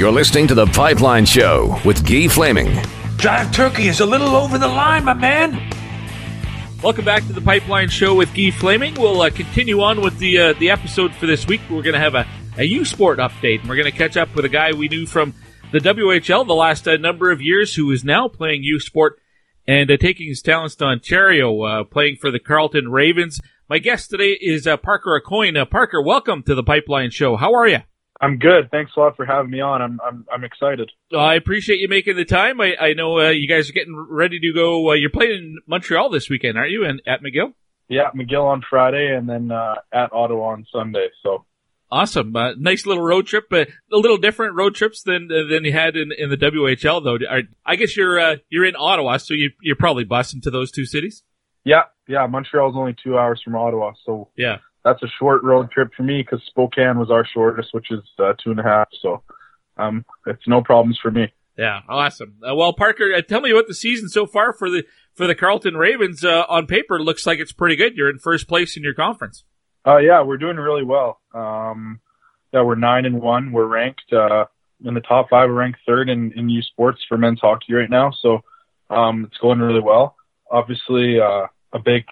You're listening to The Pipeline Show with Guy Flaming. Jive Turkey is a little over the line, my man. Welcome back to the Pipeline Show with Guy Flaming. We'll uh, continue on with the uh, the episode for this week. We're going to have a, a U Sport update, and we're going to catch up with a guy we knew from the WHL the last uh, number of years who is now playing U Sport and uh, taking his talents to Ontario, uh, playing for the Carleton Ravens. My guest today is uh, Parker AuCoin. Uh, Parker, welcome to the Pipeline Show. How are you? I'm good. Thanks a lot for having me on. I'm I'm I'm excited. I appreciate you making the time. I, I know uh, you guys are getting ready to go. Uh, you're playing in Montreal this weekend, aren't you? And at McGill. Yeah, McGill on Friday, and then uh, at Ottawa on Sunday. So awesome, uh, nice little road trip. But a little different road trips than than you had in, in the WHL, though. I guess you're uh, you're in Ottawa, so you you're probably busing to those two cities. Yeah, yeah. Montreal's only two hours from Ottawa, so yeah, that's a short road trip for me because Spokane was our shortest, which is uh, two and a half. So um, it's no problems for me. Yeah, awesome. Uh, well, Parker, uh, tell me about the season so far for the for the Carleton Ravens. Uh, on paper, it looks like it's pretty good. You're in first place in your conference. Uh, yeah, we're doing really well. Um, yeah, we're nine and one. We're ranked uh, in the top five. We're ranked third in, in U Sports for men's hockey right now. So um, it's going really well. Obviously, uh, a big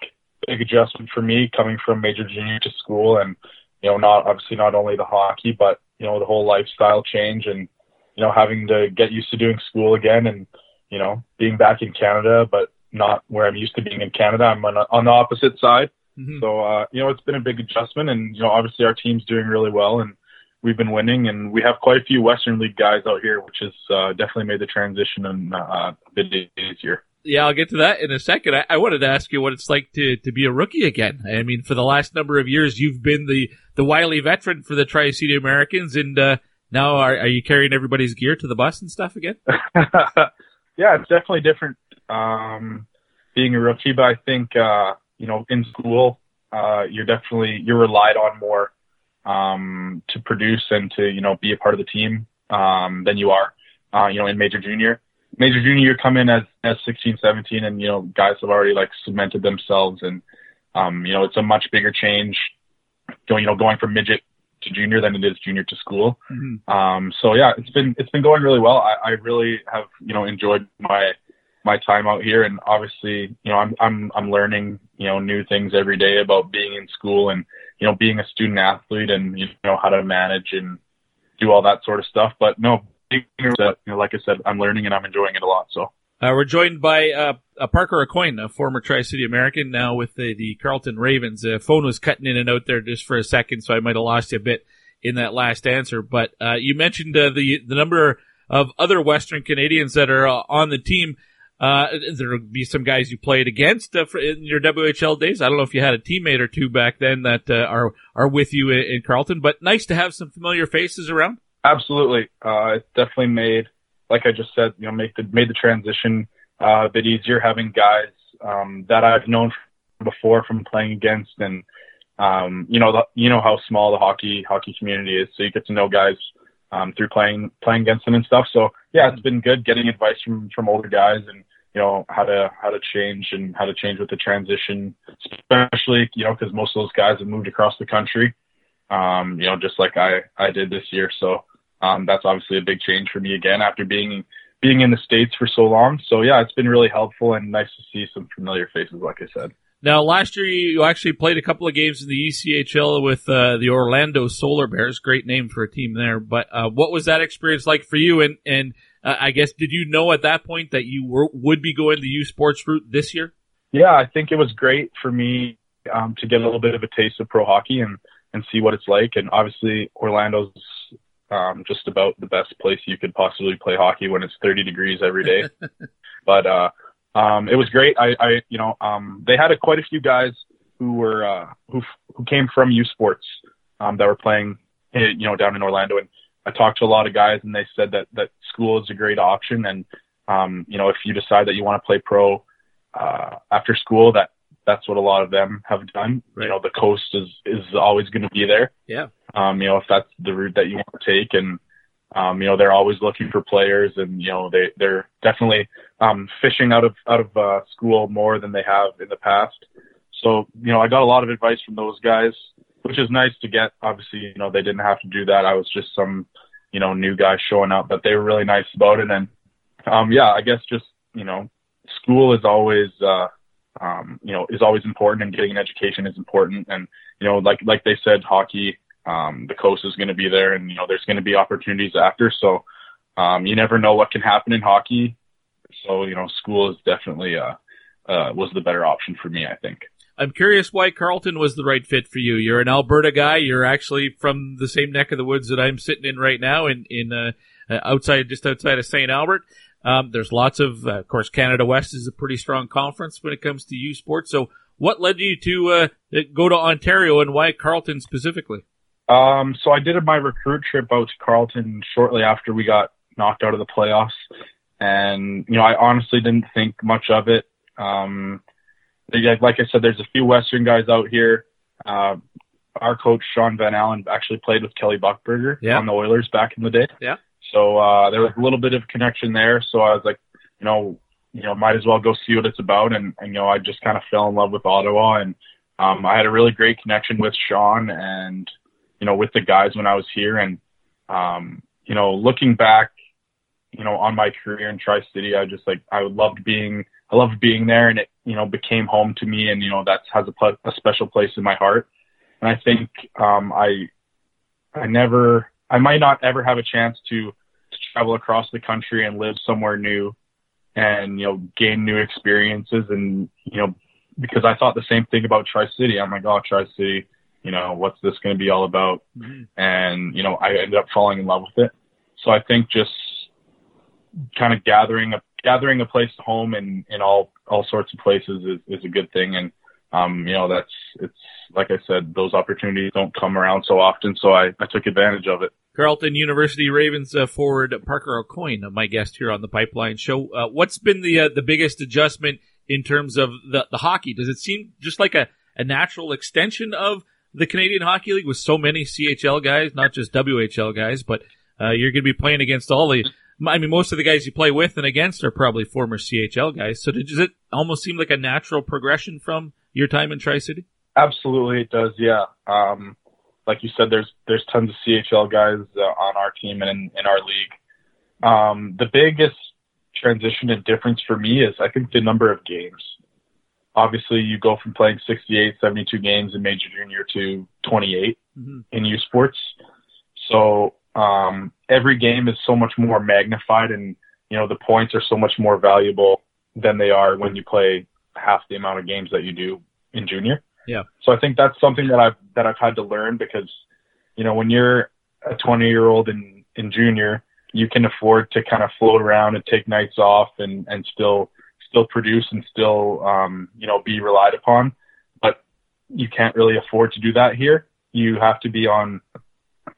big adjustment for me coming from major junior to school and you know not obviously not only the hockey but you know the whole lifestyle change and you know having to get used to doing school again and you know being back in Canada but not where I'm used to being in Canada. I'm on, on the opposite side. Mm-hmm. so uh you know it's been a big adjustment and you know obviously our team's doing really well and we've been winning and we have quite a few Western League guys out here which has uh, definitely made the transition and, uh, a bit easier yeah, I'll get to that in a second. I, I, wanted to ask you what it's like to, to be a rookie again. I mean, for the last number of years, you've been the, the wily veteran for the Tri City Americans, and uh, now are, are you carrying everybody's gear to the bus and stuff again? yeah, it's definitely different um, being a rookie, but I think uh, you know in school uh, you're definitely you're relied on more um, to produce and to you know be a part of the team um, than you are uh, you know in major junior major junior year come in as as 16 17 and you know guys have already like cemented themselves and um you know it's a much bigger change going you know going from midget to junior than it is junior to school. Mm-hmm. um so yeah it's been it's been going really well. I i really have you know enjoyed my my time out here and obviously you know i'm i'm i'm learning you know new things every day about being in school and you know being a student athlete and you know how to manage and do all that sort of stuff. But no you know, like I said, I'm learning and I'm enjoying it a lot. So. Uh, we're joined by uh, Parker AuCoin, a former Tri-City American, now with the, the Carleton Ravens. The uh, phone was cutting in and out there just for a second, so I might have lost you a bit in that last answer. But uh, you mentioned uh, the the number of other Western Canadians that are uh, on the team. there'll be some guys you played against in your WHL days. I don't know if you had a teammate or two back then that are are with you in, in Carleton, but nice to have some familiar faces around. Absolutely. Uh, it definitely made, like I just said, you know, make the, made the transition uh, a bit easier having guys um, that I've known before from playing against and, um, you know, the, you know how small the hockey, hockey community is. So you get to know guys um, through playing, playing against them and stuff. So yeah, it's been good getting advice from, from older guys and, you know, how to, how to change and how to change with the transition, especially, you know, cause most of those guys have moved across the country. Um, you know, just like I, I did this year. So, um, that's obviously a big change for me again after being being in the states for so long. So yeah, it's been really helpful and nice to see some familiar faces, like I said. Now, last year you actually played a couple of games in the ECHL with uh, the Orlando Solar Bears. Great name for a team there. But uh, what was that experience like for you? And and uh, I guess did you know at that point that you were, would be going the U Sports route this year? Yeah, I think it was great for me um, to get a little bit of a taste of pro hockey and and see what it's like. And obviously, Orlando's um, just about the best place you could possibly play hockey when it's 30 degrees every day. but uh, um, it was great. I, I you know, um, they had a, quite a few guys who were uh, who who came from U Sports um, that were playing, eh, you know, down in Orlando. And I talked to a lot of guys, and they said that that school is a great option. And um, you know, if you decide that you want to play pro uh, after school, that that's what a lot of them have done. Right. You know, the coast is is always going to be there. Yeah. Um, you know, if that's the route that you want to take, and um, you know, they're always looking for players, and you know, they they're definitely um, fishing out of out of uh, school more than they have in the past. So, you know, I got a lot of advice from those guys, which is nice to get. Obviously, you know, they didn't have to do that. I was just some you know, new guy showing up, but they were really nice about it. And, um, yeah, I guess just, you know, school is always, uh, um, you know, is always important and getting an education is important. And, you know, like, like they said, hockey, um, the coast is going to be there and, you know, there's going to be opportunities after. So, um, you never know what can happen in hockey. So, you know, school is definitely, uh, uh, was the better option for me, I think. I'm curious why Carleton was the right fit for you. You're an Alberta guy. You're actually from the same neck of the woods that I'm sitting in right now, in in uh, uh outside, just outside of St. Albert. Um, there's lots of, uh, of course, Canada West is a pretty strong conference when it comes to U Sports. So, what led you to uh, go to Ontario, and why Carleton specifically? Um, so I did my recruit trip out to Carleton shortly after we got knocked out of the playoffs, and you know I honestly didn't think much of it. Um, like I said, there's a few Western guys out here. Uh, our coach Shaun Van Allen actually played with Kelly Buchberger yeah. on the Oilers back in the day. Yeah. So uh, there was a little bit of connection there. So I was like, you know, you know, might as well go see what it's about. And, and you know, I just kind of fell in love with Ottawa, and um, I had a really great connection with Shaun and you know with the guys when I was here. And um, you know, looking back, you know, on my career in Tri City, I just like I loved being I loved being there, and it you know became home to me, and you know that has a, a special place in my heart. And I think um, I I never I might not ever have a chance to, to travel across the country and live somewhere new, and you know gain new experiences, and you know because I thought the same thing about Tri City. I'm like, oh, Tri City, you know, what's this going to be all about? Mm-hmm. And you know, I ended up falling in love with it. So I think just kind of gathering a gathering a place to home in in all all sorts of places is, is a good thing and um you know that's it's like i said those opportunities don't come around so often so i i took advantage of it carleton university ravens uh, forward parker aucoin my guest here on the pipeline show uh, what's been the uh, the biggest adjustment in terms of the the hockey does it seem just like a a natural extension of the Canadian Hockey League with so many CHL guys, not just WHL guys, but uh, you're going to be playing against all the I mean, most of the guys you play with and against are probably former CHL guys. So does it almost seem like a natural progression from your time in Tri City? Absolutely, it does. Yeah. Um, like you said, there's there's tons of CHL guys uh, on our team and in, in our league. Um, the biggest transition and difference for me is I think the number of games. Obviously, you go from playing 68, 72 games in major junior to 28 mm-hmm. in U Sports. So um, every game is so much more magnified and, you know, the points are so much more valuable than they are when you play half the amount of games that you do in junior. Yeah. So I think that's something that I've, that I've had to learn because, you know, when you're a 20 year old in, in junior, you can afford to kind of float around and take nights off and, and still, still produce and still, um, you know, be relied upon. But you can't really afford to do that here. You have to be on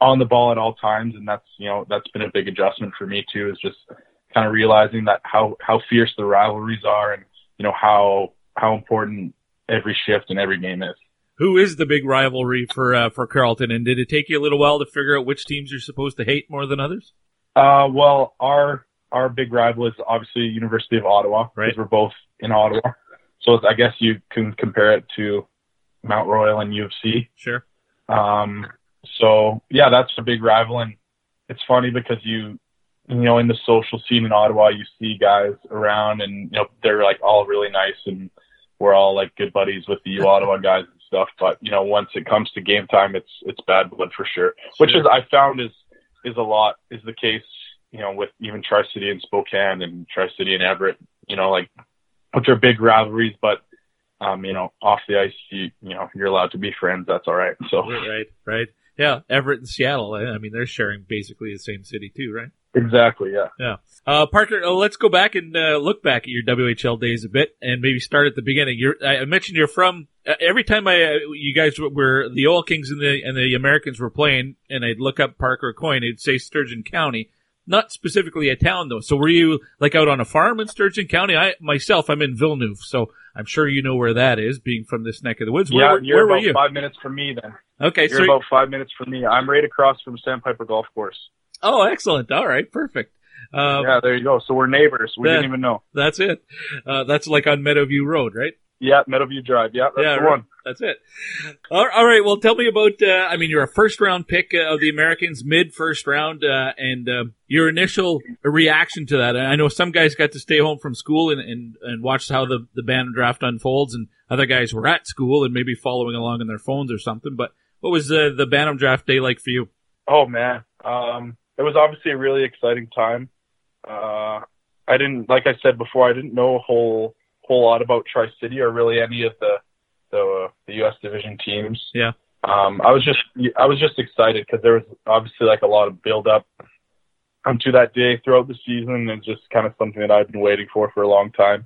on the ball at all times, and that's you know that's been a big adjustment for me too. Is just kind of realizing that how how fierce the rivalries are, and you know how how important every shift and every game is. Who is the big rivalry for uh, for Carleton, and did it take you a little while to figure out which teams you're supposed to hate more than others? Uh, well, our our big rival is obviously University of Ottawa because right. we're both in Ottawa. So I guess you can compare it to Mount Royal and U of C. Sure. Um, so yeah, that's a big rival, and it's funny because you, you know, in the social scene in Ottawa, you see guys around, and you know they're like all really nice, and we're all like good buddies with the U Ottawa guys and stuff. But you know, once it comes to game time, it's it's bad blood for sure. Which is I found is is a lot is the case, you know, with even Tri City and Spokane and Tri City and Everett. You know, like which are big rivalries, but um, you know, off the ice, you you know, you're allowed to be friends. That's all right. So right, right. Yeah, Everett and Seattle. I mean, they're sharing basically the same city too, right? Exactly. Yeah. Yeah. Uh, Parker, uh, let's go back and uh, look back at your WHL days a bit, and maybe start at the beginning. You're, I mentioned you're from. Uh, every time I, uh, you guys were the Oil Kings and the and the Americans were playing, and I'd look up Parker AuCoin, it'd say Sturgeon County, not specifically a town though. So were you like out on a farm in Sturgeon County? I myself, I'm in Villeneuve, so I'm sure you know where that is, being from this neck of the woods. Where, yeah, you're where about were you? Five minutes from me, then. Okay, you're so about five minutes from me. I'm right across from Sandpiper Golf Course. Oh, excellent! All right, perfect. Um, yeah, there you go. So we're neighbors. We that, didn't even know. That's it. Uh, that's like on Meadowview Road, right? Yeah, Meadowview Drive. Yeah, that's Yeah, the right. one. That's it. All all right. Well, tell me about. Uh, I mean, you're a first round pick uh, of the Americans, mid first round, uh, and uh, your initial reaction to that. I know some guys got to stay home from school and and, and watch how the the Bantam draft unfolds, and other guys were at school and maybe following along on their phones or something. But what was uh, the Bantam draft day like for you? Oh man, um, it was obviously a really exciting time. Uh, I didn't, like I said before, I didn't know a whole whole lot about Tri City or really any of the the, uh, the U.S. Division teams. Yeah. Um, I was just I was just excited because there was obviously like a lot of build up um, to that day throughout the season, and just kind of something that I've been waiting for for a long time.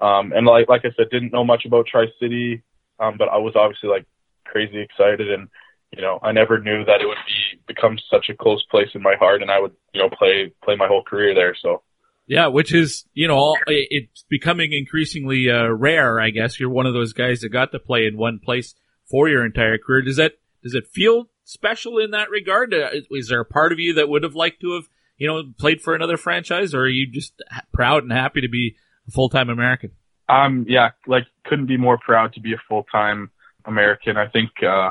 Um, and like like I said, didn't know much about Tri City, um, but I was obviously like crazy excited, and you know I never knew that it would be become such a close place in my heart, and I would you know play play my whole career there. So Yeah, which is you know all, it's becoming increasingly uh, rare. I guess you're one of those guys that got to play in one place for your entire career. Does that does it feel special in that regard? Uh, is there a part of you that would have liked to have you know played for another franchise, or are you just proud and happy to be a full time American? um yeah, like couldn't be more proud to be a full time American. I think uh,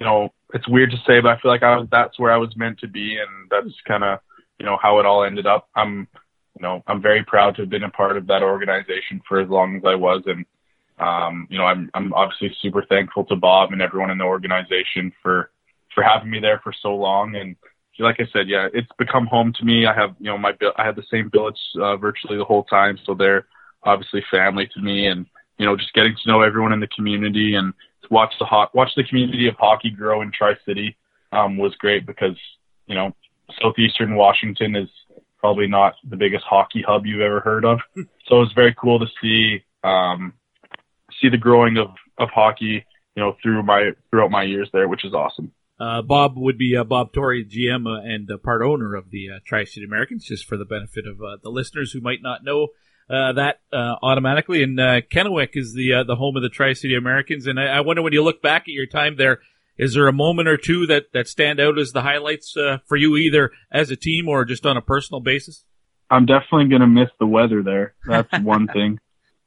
you know it's weird to say, but I feel like I was that's where I was meant to be, and that's kind of you know how it all ended up. I'm you know I'm very proud to have been a part of that organization for as long as I was, and um, you know I'm I'm obviously super thankful to Bob and everyone in the organization for for having me there for so long and like I said, yeah, it's become home to me. I have, you know, my I had the same billets uh, virtually the whole time, so they're obviously family to me, and you know, just getting to know everyone in the community and watch the ho- watch the community of hockey grow in Tri City um, was great because you know, southeastern Washington is probably not the biggest hockey hub you've ever heard of, so it was very cool to see um, see the growing of of hockey, you know, through my throughout my years there, which is awesome. Uh, Bob would be uh, Bob Tory, GM uh, and uh, part owner of the uh, Tri City Americans, just for the benefit of uh, the listeners who might not know uh, that uh, automatically. And uh, Kennewick is the uh, the home of the Tri City Americans. And I, I wonder when you look back at your time there, is there a moment or two that, that stand out as the highlights uh, for you, either as a team or just on a personal basis? I'm definitely going to miss the weather there. That's one thing.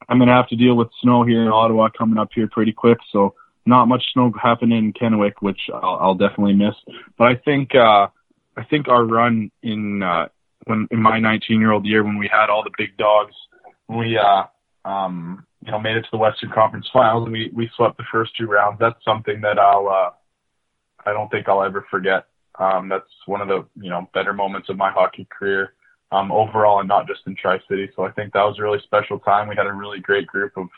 I'm going to have to deal with snow here in Ottawa coming up here pretty quick. So not much snow happening in Kennewick, which I'll, I'll definitely miss. But I think, uh, I think our run in, uh, when, in my 19 year old year when we had all the big dogs, we, uh, um, you know, made it to the Western Conference Finals and we, we swept the first two rounds. That's something that I'll, uh, I don't think I'll ever forget. Um, that's one of the, you know, better moments of my hockey career um, overall and not just in Tri City. So I think that was a really special time. We had a really great group of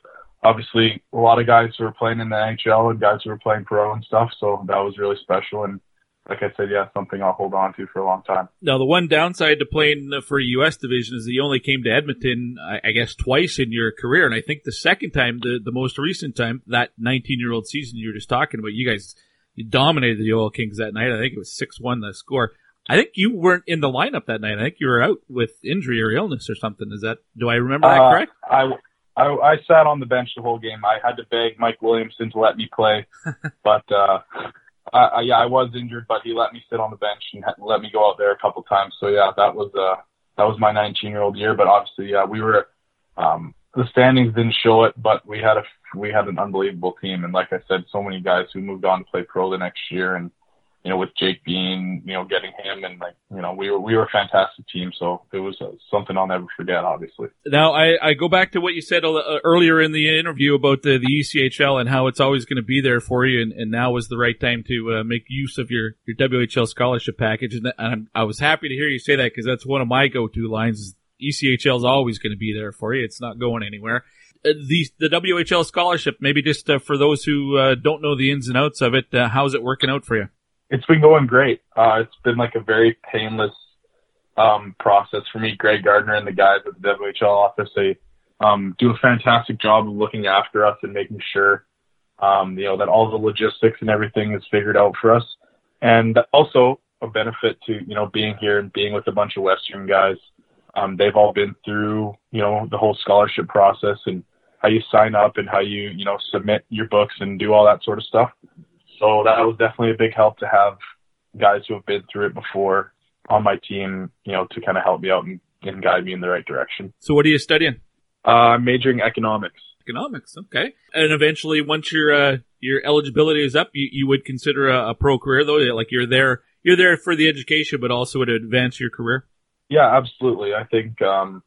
obviously a lot of guys who were playing in the NHL and guys who were playing pro and stuff. So that was really special. And like I said, yeah, something I'll hold on to for a long time. Now, the one downside to playing for a U.S. division is that you only came to Edmonton, I, I guess, twice in your career. And I think the second time, the, the most recent time, that 19 year old season you were just talking about, you guys you dominated the Oil Kings that night. I think it was 6 1 the score. I think you weren't in the lineup that night. I think you were out with injury or illness or something. Is that, do I remember that Uh, correct? I, I, I sat on the bench the whole game. I had to beg Mike Williamson to let me play, but uh, I, I, yeah, I was injured, but he let me sit on the bench and let me go out there a couple times. So yeah, that was uh, that was my 19 year old year. But obviously, yeah, we were um, the standings didn't show it, but we had a we had an unbelievable team, and like I said, so many guys who moved on to play pro the next year, and you know, with Jake Bean, you know, getting him, and like you know, we were we were a fantastic team. So it was uh, something I'll never forget, obviously. Now, I, I go back to what you said uh, earlier in the interview about the, the ECHL and how it's always going to be there for you, and, and now is the right time to uh, make use of your, your WHL scholarship package. And, and I was happy to hear you say that because that's one of my go-to lines. ECHL is always going to be there for you. It's not going anywhere. Uh, the the WHL scholarship, maybe just uh, for those who uh, don't know the ins and outs of it, uh, how's it working out for you? It's been going great. Uh, it's been like a very painless um, process for me. Greg Gardner and the guys at the WHL office, they um, do a fantastic job of looking after us and making sure, um, you know, that all the logistics and everything is figured out for us. And also a benefit to, you know, being here and being with a bunch of Western guys. Um, they've all been through, you know, the whole scholarship process and how you sign up and how you, you know, submit your books and do all that sort of stuff. So that was definitely a big help to have guys who have been through it before on my team, you know, to kind of help me out and, and guide me in the right direction. So, what are you studying? Uh, I'm majoring economics. Economics. Okay. And eventually, once your uh, your eligibility is up, you, you would consider a, a pro career though. Like you're there, you're there for the education, but also to advance your career. Yeah, absolutely. I think um,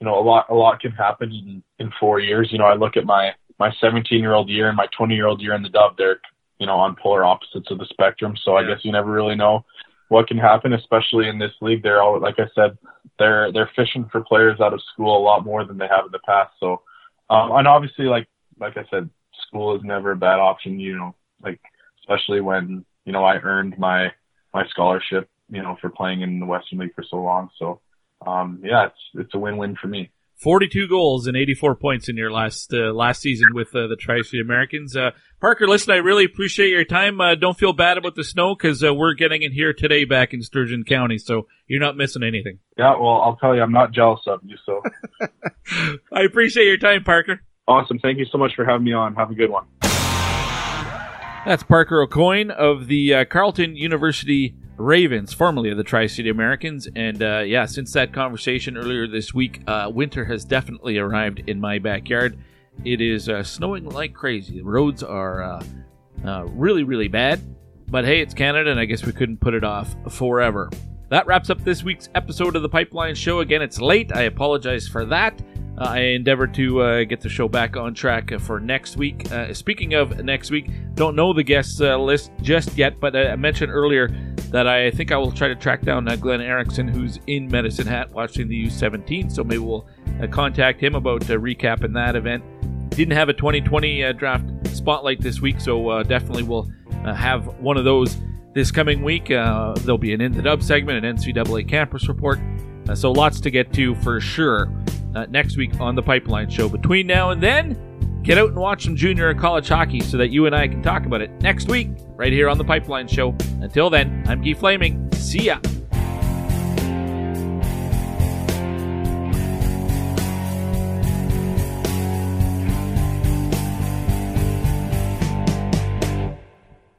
you know a lot a lot can happen in in four years. You know, I look at my my 17 year old year and my 20 year old year in the Dub. They're you know on polar opposites of the spectrum. So I guess you never really know what can happen, especially in this league. They're all like I said, they're they're fishing for players out of school a lot more than they have in the past. So um, and obviously like like I said, school is never a bad option. You know, like especially when you know I earned my my scholarship you know, for playing in the Western League for so long. So, um, yeah, it's, it's a win-win for me. 42 goals and 84 points in your last uh, last season with uh, the Tri-City Americans. Uh, Parker, listen, I really appreciate your time. Uh, don't feel bad about the snow because uh, we're getting it here today back in Sturgeon County, so you're not missing anything. Yeah, well, I'll tell you, I'm not jealous of you. So I appreciate your time, Parker. Awesome. Thank you so much for having me on. Have a good one. That's Parker AuCoin of the uh, Carleton University Ravens, formerly of the Tri City Americans. And uh, yeah, since that conversation earlier this week, uh, winter has definitely arrived in my backyard. It is uh, snowing like crazy. The roads are uh, uh, really, really bad. But hey, it's Canada, and I guess we couldn't put it off forever. That wraps up this week's episode of the Pipeline Show. Again, it's late. I apologize for that. Uh, I endeavor to uh, get the show back on track for next week. Uh, speaking of next week, don't know the guest uh, list just yet, but I mentioned earlier that I think I will try to track down uh, Glenn Erickson, who's in Medicine Hat watching the U17. So maybe we'll uh, contact him about uh, recapping that event. Didn't have a 2020 uh, draft spotlight this week, so definitely we'll have one of those this coming week. there'll be an In the Dub segment, an NCAA campus report. so lots to get to for sure uh, next week on the Pipeline Show. Between now and then, get out and watch some junior and college hockey so that you and I can talk about it next week, right here on the Pipeline Show. Until then, I'm Guy Flaming. See ya.